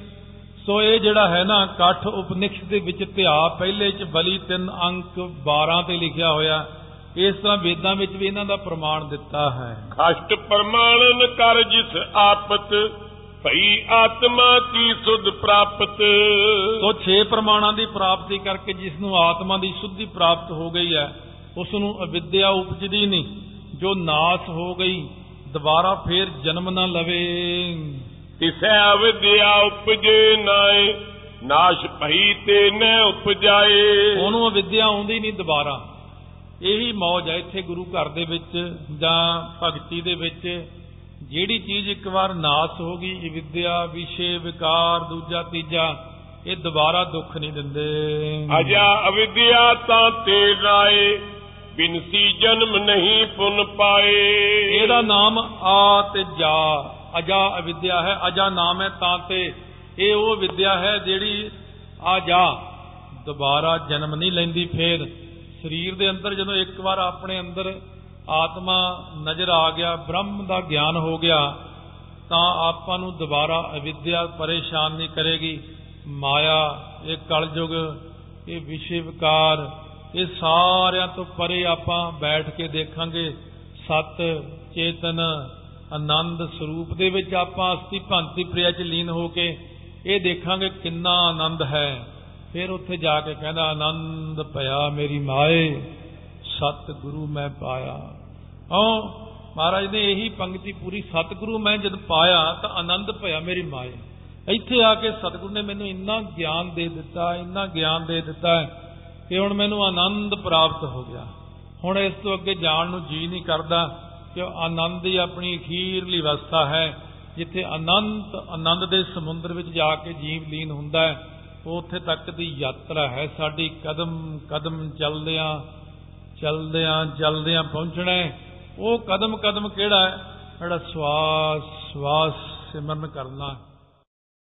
ਸੋ ਇਹ ਜਿਹੜਾ ਹੈ ਨਾ ਕਾਠ ਉਪਨਿਸ਼ਦ ਦੇ ਵਿੱਚ ਧਿਆ, ਪਹਿਲੇ ਚ ਬਲੀ 3 ਅੰਕ 12 ਤੇ ਲਿਖਿਆ ਹੋਇਆ, ਇਸ ਤਰ੍ਹਾਂ ਵੇਦਾਂ ਵਿੱਚ ਵੀ ਇਹਨਾਂ ਦਾ ਪ੍ਰਮਾਣ ਦਿੱਤਾ ਹੈ। ਖਸ਼ਟ ਪ੍ਰਮਾਣਨ ਕਰ ਜਿਸ ਆਪਤ ਭਈ ਆਤਮਾ ਕੀ ਸੁਧ ਪ੍ਰਾਪਤ? ਸੋ 6 ਪ੍ਰਮਾਣਾਂ ਦੀ ਪ੍ਰਾਪਤੀ ਕਰਕੇ ਜਿਸ ਨੂੰ ਆਤਮਾ ਦੀ ਸੁੱਧੀ ਪ੍ਰਾਪਤ ਹੋ ਗਈ ਹੈ ਉਸ ਨੂੰ ਅਵਿਦਿਆ ਉਪਜਦੀ ਨਹੀਂ। ਜੋ ਨਾਸ ਹੋ ਗਈ ਦੁਬਾਰਾ ਫੇਰ ਜਨਮ ਨਾ ਲਵੇ। ਤਿਸੈ ਅਵਿਦਿਆ ਉਪਜੇ ਨਾਏ ਨਾਸ਼ ਭਈ ਤੇ ਨ ਉਪਜਾਏ। ਉਹਨੂੰ ਅਵਿਦਿਆ ਆਉਂਦੀ ਨਹੀਂ ਦੁਬਾਰਾ। ਇਹੀ ਮੌਜ ਹੈ ਇੱਥੇ ਗੁਰੂ ਘਰ ਦੇ ਵਿੱਚ ਜਾਂ ਭਗਤੀ ਦੇ ਵਿੱਚ। ਜਿਹੜੀ ਚੀਜ਼ ਇੱਕ ਵਾਰ ਨਾਸ ਹੋ ਗਈ ਇਹ ਵਿਦਿਆ ਵਿਸ਼ੇ ਵਿਕਾਰ ਦੂਜਾ ਤੀਜਾ ਇਹ ਦੁਬਾਰਾ ਦੁੱਖ ਨਹੀਂ ਦਿੰਦੇ। ਅਜਾ ਅਵਿਦਿਆ ਤਾਂ ਤੇ ਰਾਏ ਬਿਨਸੀ ਜਨਮ ਨਹੀਂ ਪੁਨ ਪਾਏ। ਇਹਦਾ ਨਾਮ ਆ ਤੇ ਜਾ। ਅਜਾ ਅਵਿਦਿਆ ਹੈ ਅਜਾ ਨਾਮ ਹੈ ਤਾਂ ਤੇ। ਇਹ ਉਹ ਵਿਦਿਆ ਹੈ ਜਿਹੜੀ ਆ ਜਾ। ਦੁਬਾਰਾ ਜਨਮ ਨਹੀਂ ਲੈਂਦੀ ਫੇਰ। ਸਰੀਰ ਦੇ ਅੰਦਰ ਜਦੋਂ ਇੱਕ ਵਾਰ ਆਪਣੇ ਅੰਦਰ ਆਤਮਾ ਨਜ਼ਰ ਆ ਗਿਆ, ਬ੍ਰਹਮ ਦਾ ਗਿਆਨ ਹੋ ਗਿਆ, ਤਾਂ ਆਪਾਂ ਨੂੰ ਦੁਬਾਰਾ ਅਵਿਦਿਆ ਪਰੇਸ਼ਾਨ ਨਹੀਂ ਕਰੇਗੀ। ਮਾਇਆ, ਇਹ ਕਲਯੁਗ, ਇਹ ਵਿਸ਼ੇ ਵਿਕਾਰ, ਇਹ ਸਾਰਿਆਂ ਤੋਂ ਪਰੇ ਆਪਾਂ ਬੈਠ ਕੇ ਦੇਖਾਂਗੇ। ਸਤ, ਚੇਤਨ, ਆਨੰਦ ਸਰੂਪ ਦੇ ਵਿੱਚ ਆਪਾਂ ਅਸਤੀ ਭੰਤੀ ਪ੍ਰਿਆ ਚ ਲੀਨ ਹੋ ਕੇ ਇਹ ਦੇਖਾਂਗੇ ਕਿੰਨਾ ਆਨੰਦ ਹੈ। ਫਿਰ ਉੱਥੇ ਜਾ ਕੇ ਕਹਿੰਦਾ, ਆਨੰਦ ਭਇਆ ਮੇਰੀ ਮਾਏ। ਸਤ ਗੁਰੂ ਮੈਂ ਪਾਇਆ। ਹਾਂ ਮਹਾਰਾਜ ਨੇ ਇਹੀ ਪੰਕਤੀ ਪੂਰੀ, ਸਤਿਗੁਰੂ ਮੈਂ ਜਦ ਪਾਇਆ ਤਾਂ ਆਨੰਦ ਭਇਆ ਮੇਰੀ ਮਾਏ। ਇੱਥੇ ਆ ਕੇ ਸਤਿਗੁਰੂ ਨੇ ਮੈਨੂੰ ਇੰਨਾ ਗਿਆਨ ਦੇ ਦਿੱਤਾ, ਇੰਨਾ ਗਿਆਨ ਦੇ ਦਿੱਤਾ ਕਿ ਹੁਣ ਮੈਨੂੰ ਆਨੰਦ ਪ੍ਰਾਪਤ ਹੋ ਗਿਆ। ਹੁਣ ਇਸ ਤੋਂ ਅੱਗੇ ਜਾਣ ਨੂੰ ਜੀ ਨਹੀਂ ਕਰਦਾ ਕਿ ਆਨੰਦ ਹੀ ਆਪਣੀ ਅਖੀਰਲੀ ਅਵਸਥਾ ਹੈ, ਜਿੱਥੇ ਅਨੰਤ, ਆਨੰਦ ਦੇ ਸਮੁੰਦਰ ਵਿੱਚ ਜਾ ਕੇ ਜੀਵ ਲੀਨ ਹੁੰਦਾ ਹੈ। ਉਹ ਉੱਥੇ ਤੱਕ ਦੀ ਯਾਤਰਾ ਹੈ। ਸਾਡੀ ਕਦਮ ਕਦਮ ਚੱਲਦਿਆਂ ਚੱਲਦਿਆਂ ਚੱਲਦਿਆਂ ਪਹੁੰਚਣਾ ਹੈ। ਉਹ ਕਦਮ ਕਦਮ ਕਿਹੜਾ ਹੈ? ਜਿਹੜਾ ਸਵਾਸ ਸਵਾਸ ਸਿਮਰਨ ਕਰਨਾ